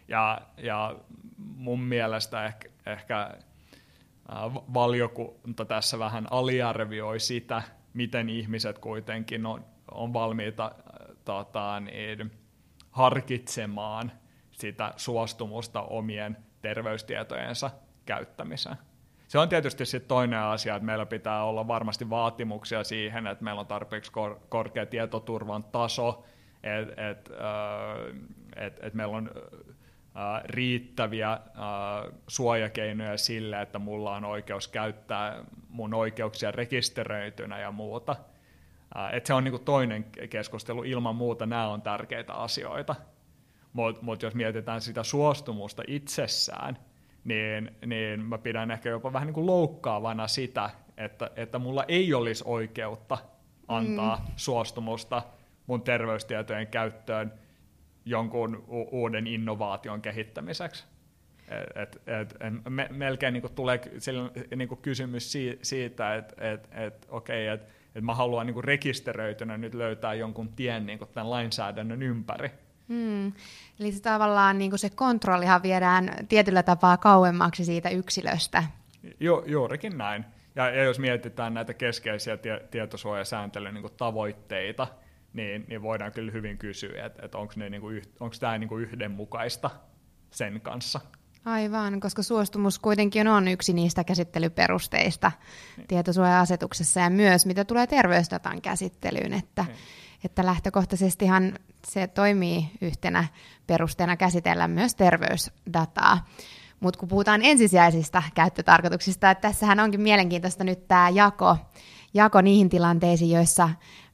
Ja, ja mun mielestä ehkä, ehkä valiokunta tässä vähän aliarvioi sitä, miten ihmiset kuitenkin on, on valmiita tota, niin, harkitsemaan sitä suostumusta omien terveystietojensa käyttämiseen. Se on tietysti sitten toinen asia, että meillä pitää olla varmasti vaatimuksia siihen, että meillä on tarpeeksi kor- korkea tietoturvan taso, että et, äh, et, et meillä on äh, riittäviä äh, suojakeinoja sille, että mulla on oikeus käyttää mun oikeuksia rekisteröitynä ja muuta. Et se on niinku toinen keskustelu, ilman muuta nämä on tärkeitä asioita. Mutta mut jos mietitään sitä suostumusta itsessään, niin, niin mä pidän ehkä jopa vähän niin loukkaavana sitä, että, että mulla ei olisi oikeutta antaa mm. suostumusta mun terveystietojen käyttöön jonkun u- uuden innovaation kehittämiseksi. Et, et, et, me, melkein niin tulee niin kysymys siitä, että et, et, okei, okay, että että mä haluan niin kuin rekisteröitynä nyt löytää jonkun tien niin kuin tämän lainsäädännön ympäri. Hmm. Eli se tavallaan niin kuin se kontrollihan viedään tietyllä tapaa kauemmaksi siitä yksilöstä. Jo, juurikin näin. Ja, ja jos mietitään näitä keskeisiä tie, tietosuojasääntelyn niin tavoitteita, niin, niin voidaan kyllä hyvin kysyä, että, että onko niin tämä niin kuin yhdenmukaista sen kanssa. Aivan, koska suostumus kuitenkin on yksi niistä käsittelyperusteista niin. tietosuoja-asetuksessa ja myös mitä tulee terveysdatan käsittelyyn, että, niin. että lähtökohtaisestihan se toimii yhtenä perusteena käsitellä myös terveysdataa. Mutta kun puhutaan ensisijaisista käyttötarkoituksista, että tässähän onkin mielenkiintoista nyt tämä jako, jako niihin tilanteisiin, joissa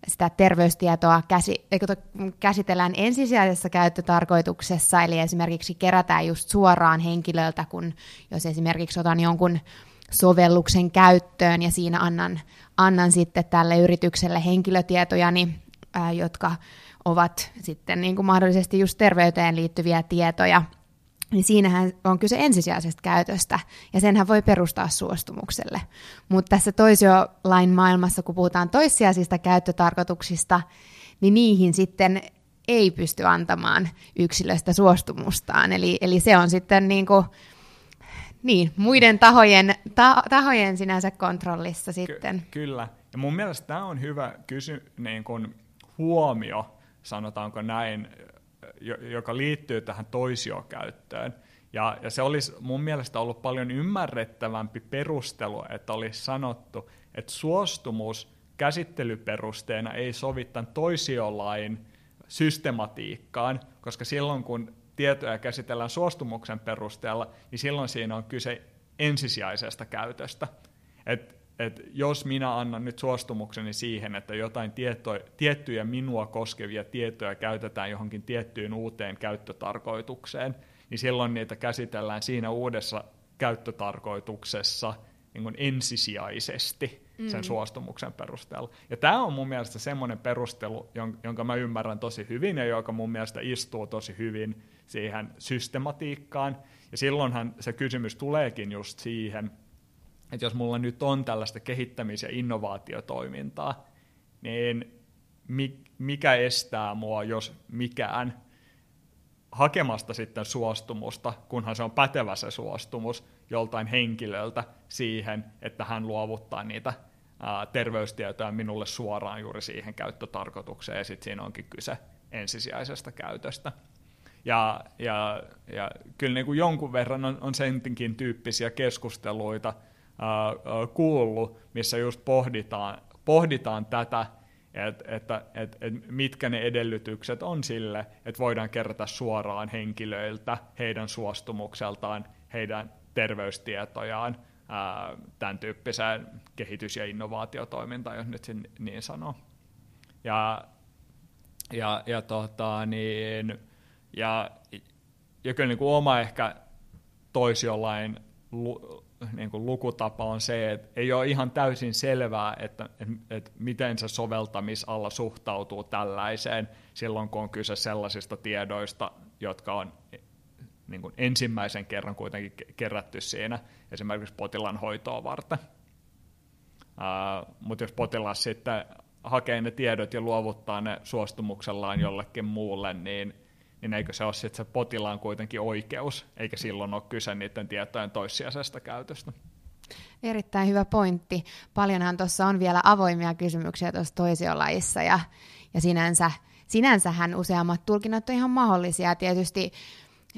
sitä terveystietoa käsi, käsitellään ensisijaisessa käyttötarkoituksessa, eli esimerkiksi kerätään just suoraan henkilöltä, kun jos esimerkiksi otan jonkun sovelluksen käyttöön ja siinä annan, annan sitten tälle yritykselle henkilötietojani, ää, jotka ovat sitten niin kuin mahdollisesti just terveyteen liittyviä tietoja, niin siinähän on kyse ensisijaisesta käytöstä, ja senhän voi perustaa suostumukselle. Mutta tässä toisiolain maailmassa, kun puhutaan toissijaisista käyttötarkoituksista, niin niihin sitten ei pysty antamaan yksilöstä suostumustaan. Eli, eli se on sitten niin kuin, niin, muiden tahojen, ta, tahojen sinänsä kontrollissa sitten. Ky- kyllä. Ja mun mielestä tämä on hyvä kysy, niin kuin huomio, sanotaanko näin, joka liittyy tähän toisiokäyttöön. Ja, ja se olisi mun mielestä ollut paljon ymmärrettävämpi perustelu, että olisi sanottu, että suostumus käsittelyperusteena ei sovi tämän toisiolain systematiikkaan, koska silloin kun tietoja käsitellään suostumuksen perusteella, niin silloin siinä on kyse ensisijaisesta käytöstä. Et, et jos minä annan nyt suostumukseni siihen, että jotain tieto, tiettyjä minua koskevia tietoja käytetään johonkin tiettyyn uuteen käyttötarkoitukseen, niin silloin niitä käsitellään siinä uudessa käyttötarkoituksessa niin kuin ensisijaisesti sen mm. suostumuksen perusteella. Ja tämä on mun mielestä semmoinen perustelu, jonka mä ymmärrän tosi hyvin ja joka mun mielestä istuu tosi hyvin siihen systematiikkaan. Ja silloinhan se kysymys tuleekin just siihen, että jos mulla nyt on tällaista kehittämis- ja innovaatiotoimintaa, niin mikä estää mua, jos mikään, hakemasta sitten suostumusta, kunhan se on pätevä se suostumus joltain henkilöltä siihen, että hän luovuttaa niitä terveystietoja minulle suoraan juuri siihen käyttötarkoitukseen, ja sitten siinä onkin kyse ensisijaisesta käytöstä. Ja, ja, ja kyllä niin kuin jonkun verran on, on sentinkin tyyppisiä keskusteluita kuullut, missä just pohditaan, pohditaan tätä, että että että että mitkä ne edellytykset on sille, että voidaan kerätä suoraan henkilöiltä heidän suostumukseltaan, heidän terveystietojaan, tämän tyyppiseen kehitys- ja innovaatiotoimintaan, jos nyt sen niin sanoo. Ja, ja, ja, tota, niin, ja, ja kyllä niin kuin oma ehkä toisiolain niin kuin lukutapa on se, että ei ole ihan täysin selvää, että, että, että miten se soveltamisalla suhtautuu tällaiseen silloin, kun on kyse sellaisista tiedoista, jotka on niin kuin ensimmäisen kerran kuitenkin kerätty siinä esimerkiksi potilaan hoitoa varten. Mutta jos potilas sitten hakee ne tiedot ja luovuttaa ne suostumuksellaan jollekin muulle, niin niin eikö se ole sitten se potilaan kuitenkin oikeus, eikä silloin ole kyse niiden tietojen toissijaisesta käytöstä. Erittäin hyvä pointti. Paljonhan tuossa on vielä avoimia kysymyksiä tuossa toisiolajissa ja, ja sinänsä, sinänsähän useammat tulkinnat on ihan mahdollisia. Tietysti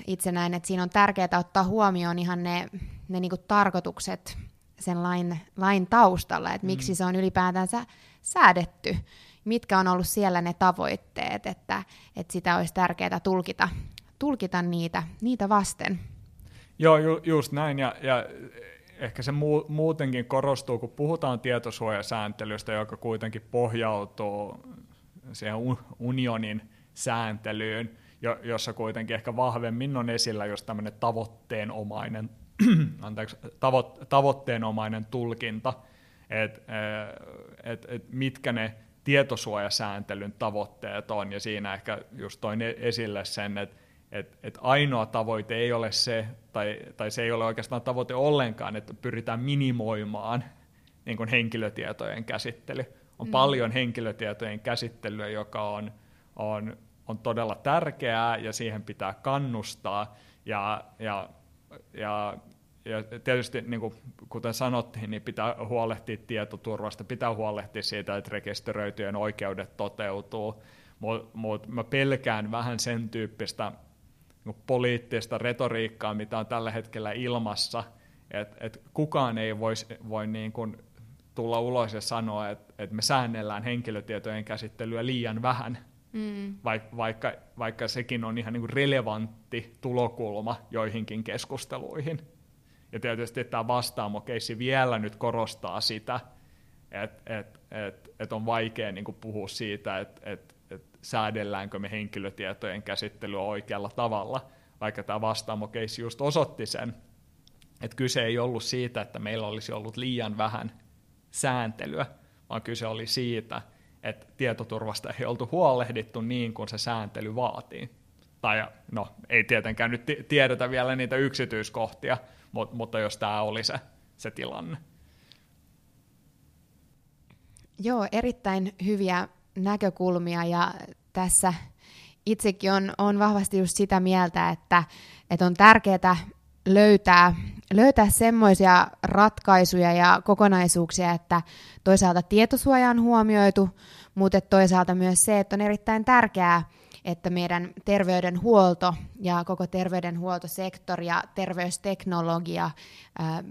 itse näen, että siinä on tärkeää ottaa huomioon ihan ne, ne niinku tarkoitukset sen lain, lain taustalla, että miksi mm. se on ylipäätänsä säädetty mitkä on ollut siellä ne tavoitteet, että, että sitä olisi tärkeää tulkita, tulkita niitä, niitä vasten. Joo, ju, just näin, ja, ja ehkä se mu, muutenkin korostuu, kun puhutaan tietosuojasääntelystä, joka kuitenkin pohjautuu siihen unionin sääntelyyn, jo, jossa kuitenkin ehkä vahvemmin on esillä just tämmöinen tavoitteenomainen, anteeksi, tavo, tavoitteenomainen tulkinta, että et, et mitkä ne tietosuojasääntelyn tavoitteet on, ja siinä ehkä just toin e- esille sen, että et, et ainoa tavoite ei ole se, tai, tai se ei ole oikeastaan tavoite ollenkaan, että pyritään minimoimaan niin kuin henkilötietojen käsittely. On mm. paljon henkilötietojen käsittelyä, joka on, on, on todella tärkeää, ja siihen pitää kannustaa, ja, ja, ja ja tietysti, niin kuin, kuten sanottiin, niin pitää huolehtia tietoturvasta, pitää huolehtia siitä, että rekisteröityjen oikeudet toteutuu, mutta mut mä pelkään vähän sen tyyppistä niin poliittista retoriikkaa, mitä on tällä hetkellä ilmassa, että et kukaan ei vois, voi niin kuin tulla ulos ja sanoa, että et me säännellään henkilötietojen käsittelyä liian vähän, mm. vaikka, vaikka sekin on ihan niin kuin relevantti tulokulma joihinkin keskusteluihin. Ja tietysti tämä vastaamokeissi vielä nyt korostaa sitä, että et, et, et on vaikea niin puhua siitä, että et, et säädelläänkö me henkilötietojen käsittelyä oikealla tavalla, vaikka tämä vastaamokeissi just osoitti sen, että kyse ei ollut siitä, että meillä olisi ollut liian vähän sääntelyä, vaan kyse oli siitä, että tietoturvasta ei oltu huolehdittu niin kuin se sääntely vaatii. Tai no, ei tietenkään nyt tiedetä vielä niitä yksityiskohtia, mutta, mutta jos tämä oli se, se tilanne. Joo, erittäin hyviä näkökulmia ja tässä itsekin on, on vahvasti just sitä mieltä, että, että on tärkeää löytää, löytää semmoisia ratkaisuja ja kokonaisuuksia, että toisaalta tietosuoja on huomioitu, mutta toisaalta myös se, että on erittäin tärkeää, että meidän terveydenhuolto ja koko terveydenhuoltosektori ja terveysteknologia ää,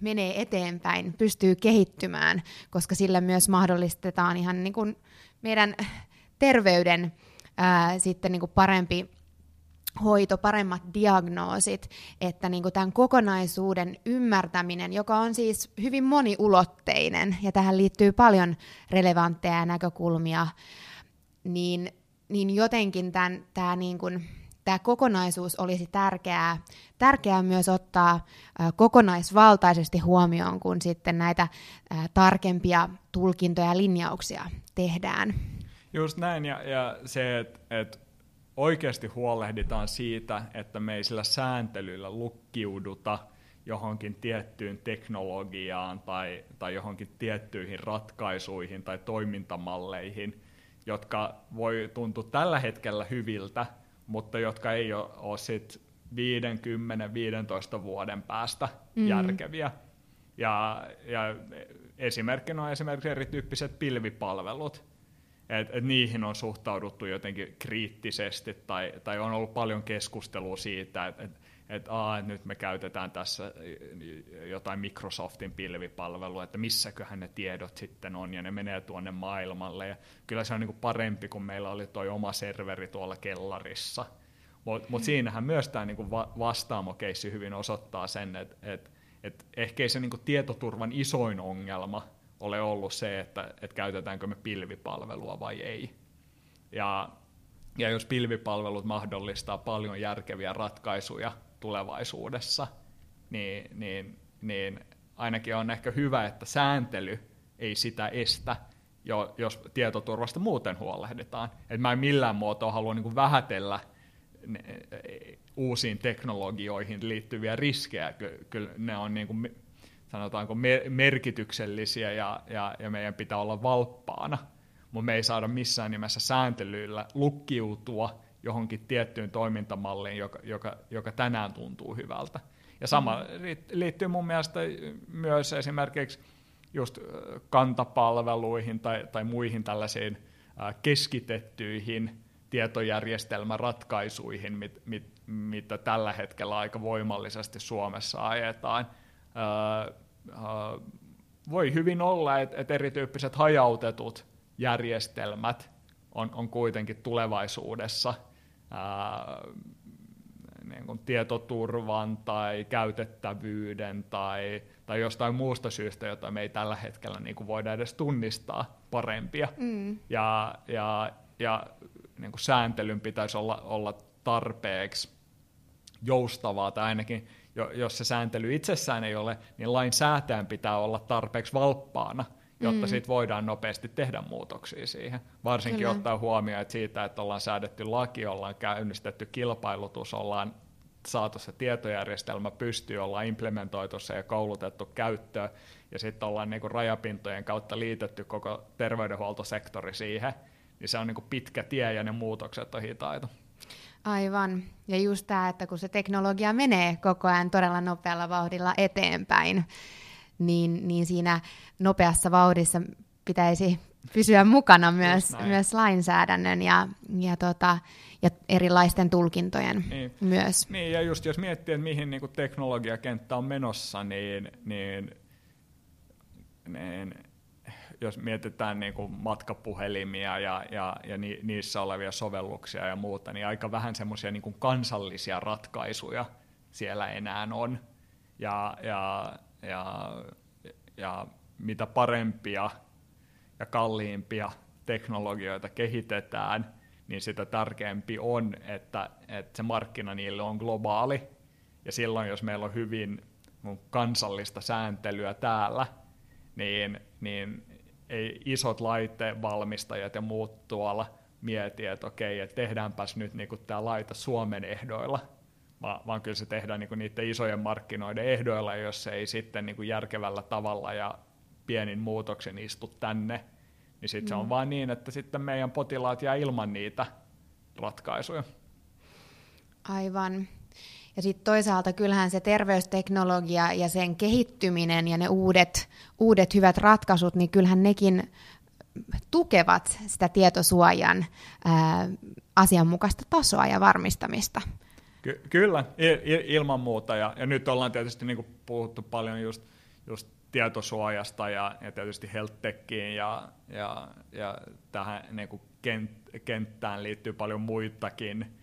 menee eteenpäin, pystyy kehittymään, koska sillä myös mahdollistetaan ihan niin kuin meidän terveyden ää, sitten niin kuin parempi hoito, paremmat diagnoosit, että niin kuin tämän kokonaisuuden ymmärtäminen, joka on siis hyvin moniulotteinen, ja tähän liittyy paljon relevantteja näkökulmia, niin, niin jotenkin tämä, niin kuin, tämä kokonaisuus olisi tärkeää, tärkeää myös ottaa kokonaisvaltaisesti huomioon, kun sitten näitä tarkempia tulkintoja ja linjauksia tehdään. Just näin, ja, ja se, että et oikeasti huolehditaan siitä, että me ei sillä sääntelyllä lukkiuduta johonkin tiettyyn teknologiaan tai, tai johonkin tiettyihin ratkaisuihin tai toimintamalleihin, jotka voi tuntua tällä hetkellä hyviltä, mutta jotka ei ole, ole sit 50-15 vuoden päästä mm. järkeviä. Ja, ja esimerkkinä on esimerkiksi erityyppiset pilvipalvelut, että et niihin on suhtauduttu jotenkin kriittisesti tai, tai on ollut paljon keskustelua siitä, että et, et, aa, et nyt me käytetään tässä jotain Microsoftin pilvipalvelua, että missäköhän ne tiedot sitten on ja ne menee tuonne maailmalle. Ja kyllä se on niin kuin parempi, kun meillä oli tuo oma serveri tuolla kellarissa. Mutta mut siinähän myös tämä niin vastaamokeissi hyvin osoittaa sen, että et, et ehkä ei se niin kuin tietoturvan isoin ongelma ole ollut se, että, että käytetäänkö me pilvipalvelua vai ei. Ja, ja jos pilvipalvelut mahdollistaa paljon järkeviä ratkaisuja tulevaisuudessa, niin, niin, niin ainakin on ehkä hyvä, että sääntely ei sitä estä, jo, jos tietoturvasta muuten huolehditaan. Et mä en millään muotoa halua niin vähätellä uusiin teknologioihin liittyviä riskejä. Kyllä ne on niin kuin sanotaanko merkityksellisiä ja, ja, ja meidän pitää olla valppaana, mutta me ei saada missään nimessä sääntelyllä lukkiutua johonkin tiettyyn toimintamalliin, joka, joka, joka tänään tuntuu hyvältä. Ja sama mm. liittyy mun mielestä myös esimerkiksi just kantapalveluihin tai, tai muihin tällaisiin keskitettyihin tietojärjestelmäratkaisuihin, mit, mit, mitä tällä hetkellä aika voimallisesti Suomessa ajetaan – voi hyvin olla, että, että erityyppiset hajautetut järjestelmät on, on kuitenkin tulevaisuudessa ää, niin kuin tietoturvan tai käytettävyyden tai, tai jostain muusta syystä, jota me ei tällä hetkellä niin kuin voida edes tunnistaa parempia. Mm. Ja, ja, ja niin kuin sääntelyn pitäisi olla, olla tarpeeksi joustavaa tai ainakin jos se sääntely itsessään ei ole, niin lainsäätäjän pitää olla tarpeeksi valppaana, jotta mm. siitä voidaan nopeasti tehdä muutoksia siihen. Varsinkin Kyllä. ottaa huomioon, että siitä, että ollaan säädetty laki, ollaan käynnistetty kilpailutus, ollaan saatu se tietojärjestelmä pystyy, ollaan implementoitu se ja koulutettu käyttöön, ja sitten ollaan niinku rajapintojen kautta liitetty koko terveydenhuoltosektori siihen, niin se on niinku pitkä tie ja ne muutokset on hitaita. Aivan. Ja just tämä, että kun se teknologia menee koko ajan todella nopealla vauhdilla eteenpäin, niin, niin siinä nopeassa vauhdissa pitäisi pysyä mukana myös, myös lainsäädännön ja, ja, tota, ja erilaisten tulkintojen niin. myös. Niin, ja just jos miettii, että mihin niin teknologiakenttä on menossa, niin, niin, niin jos mietitään niin kuin matkapuhelimia ja, ja, ja ni, niissä olevia sovelluksia ja muuta, niin aika vähän semmoisia niin kansallisia ratkaisuja siellä enää on. Ja, ja, ja, ja mitä parempia ja kalliimpia teknologioita kehitetään, niin sitä tärkeämpi on, että, että se markkina niille on globaali. Ja silloin, jos meillä on hyvin kansallista sääntelyä täällä, niin, niin ei isot laitevalmistajat ja muut tuolla mieti, että okei, että tehdäänpäs nyt niin tämä laite Suomen ehdoilla, vaan, vaan kyllä se tehdään niin niiden isojen markkinoiden ehdoilla, jos se ei sitten niin järkevällä tavalla ja pienin muutoksen istu tänne, niin sitten mm. se on mm. vaan niin, että sitten meidän potilaat jää ilman niitä ratkaisuja. Aivan. Ja sitten toisaalta kyllähän se terveysteknologia ja sen kehittyminen ja ne uudet, uudet hyvät ratkaisut, niin kyllähän nekin tukevat sitä tietosuojan ää, asianmukaista tasoa ja varmistamista. Ky- kyllä, il- ilman muuta. Ja, ja nyt ollaan tietysti niin puhuttu paljon just, just tietosuojasta ja, ja tietysti health ja, ja, ja tähän niin kuin kent, kenttään liittyy paljon muitakin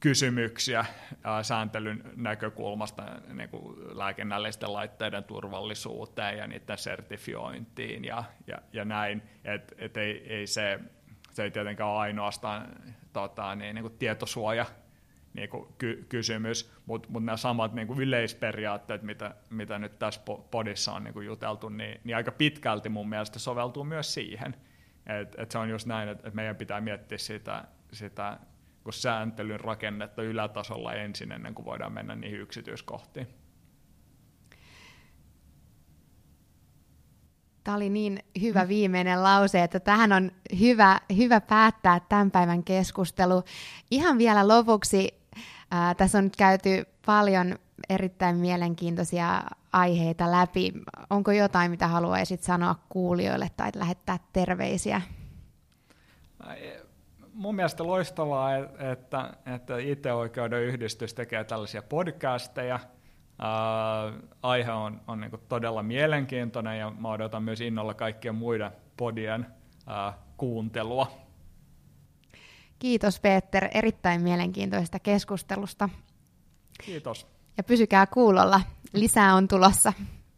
kysymyksiä ää, sääntelyn näkökulmasta niin kuin lääkinnällisten laitteiden turvallisuuteen ja niiden sertifiointiin ja, ja, ja näin, että et ei, ei se, se ei tietenkään ole ainoastaan tota, niin, niin kuin tietosuoja niin kuin ky- kysymys, mutta mut nämä samat niin kuin yleisperiaatteet, mitä, mitä nyt tässä podissa on niin kuin juteltu, niin, niin aika pitkälti mun mielestä soveltuu myös siihen. Et, et se on just näin, että et meidän pitää miettiä sitä, sitä sääntelyn rakennetta ylätasolla ensin, ennen kuin voidaan mennä niihin yksityiskohtiin. Tämä oli niin hyvä viimeinen lause, että tähän on hyvä, hyvä päättää tämän päivän keskustelu. Ihan vielä lopuksi, ää, tässä on nyt käyty paljon erittäin mielenkiintoisia aiheita läpi. Onko jotain, mitä haluaisit sanoa kuulijoille tai lähettää terveisiä? Mun mielestä loistavaa, että, että IT-oikeuden yhdistys tekee tällaisia podcasteja – Uh, aihe on, on niin todella mielenkiintoinen ja mä odotan myös innolla kaikkien muiden podien uh, kuuntelua. Kiitos Peter erittäin mielenkiintoisesta keskustelusta. Kiitos. Ja pysykää kuulolla, lisää on tulossa.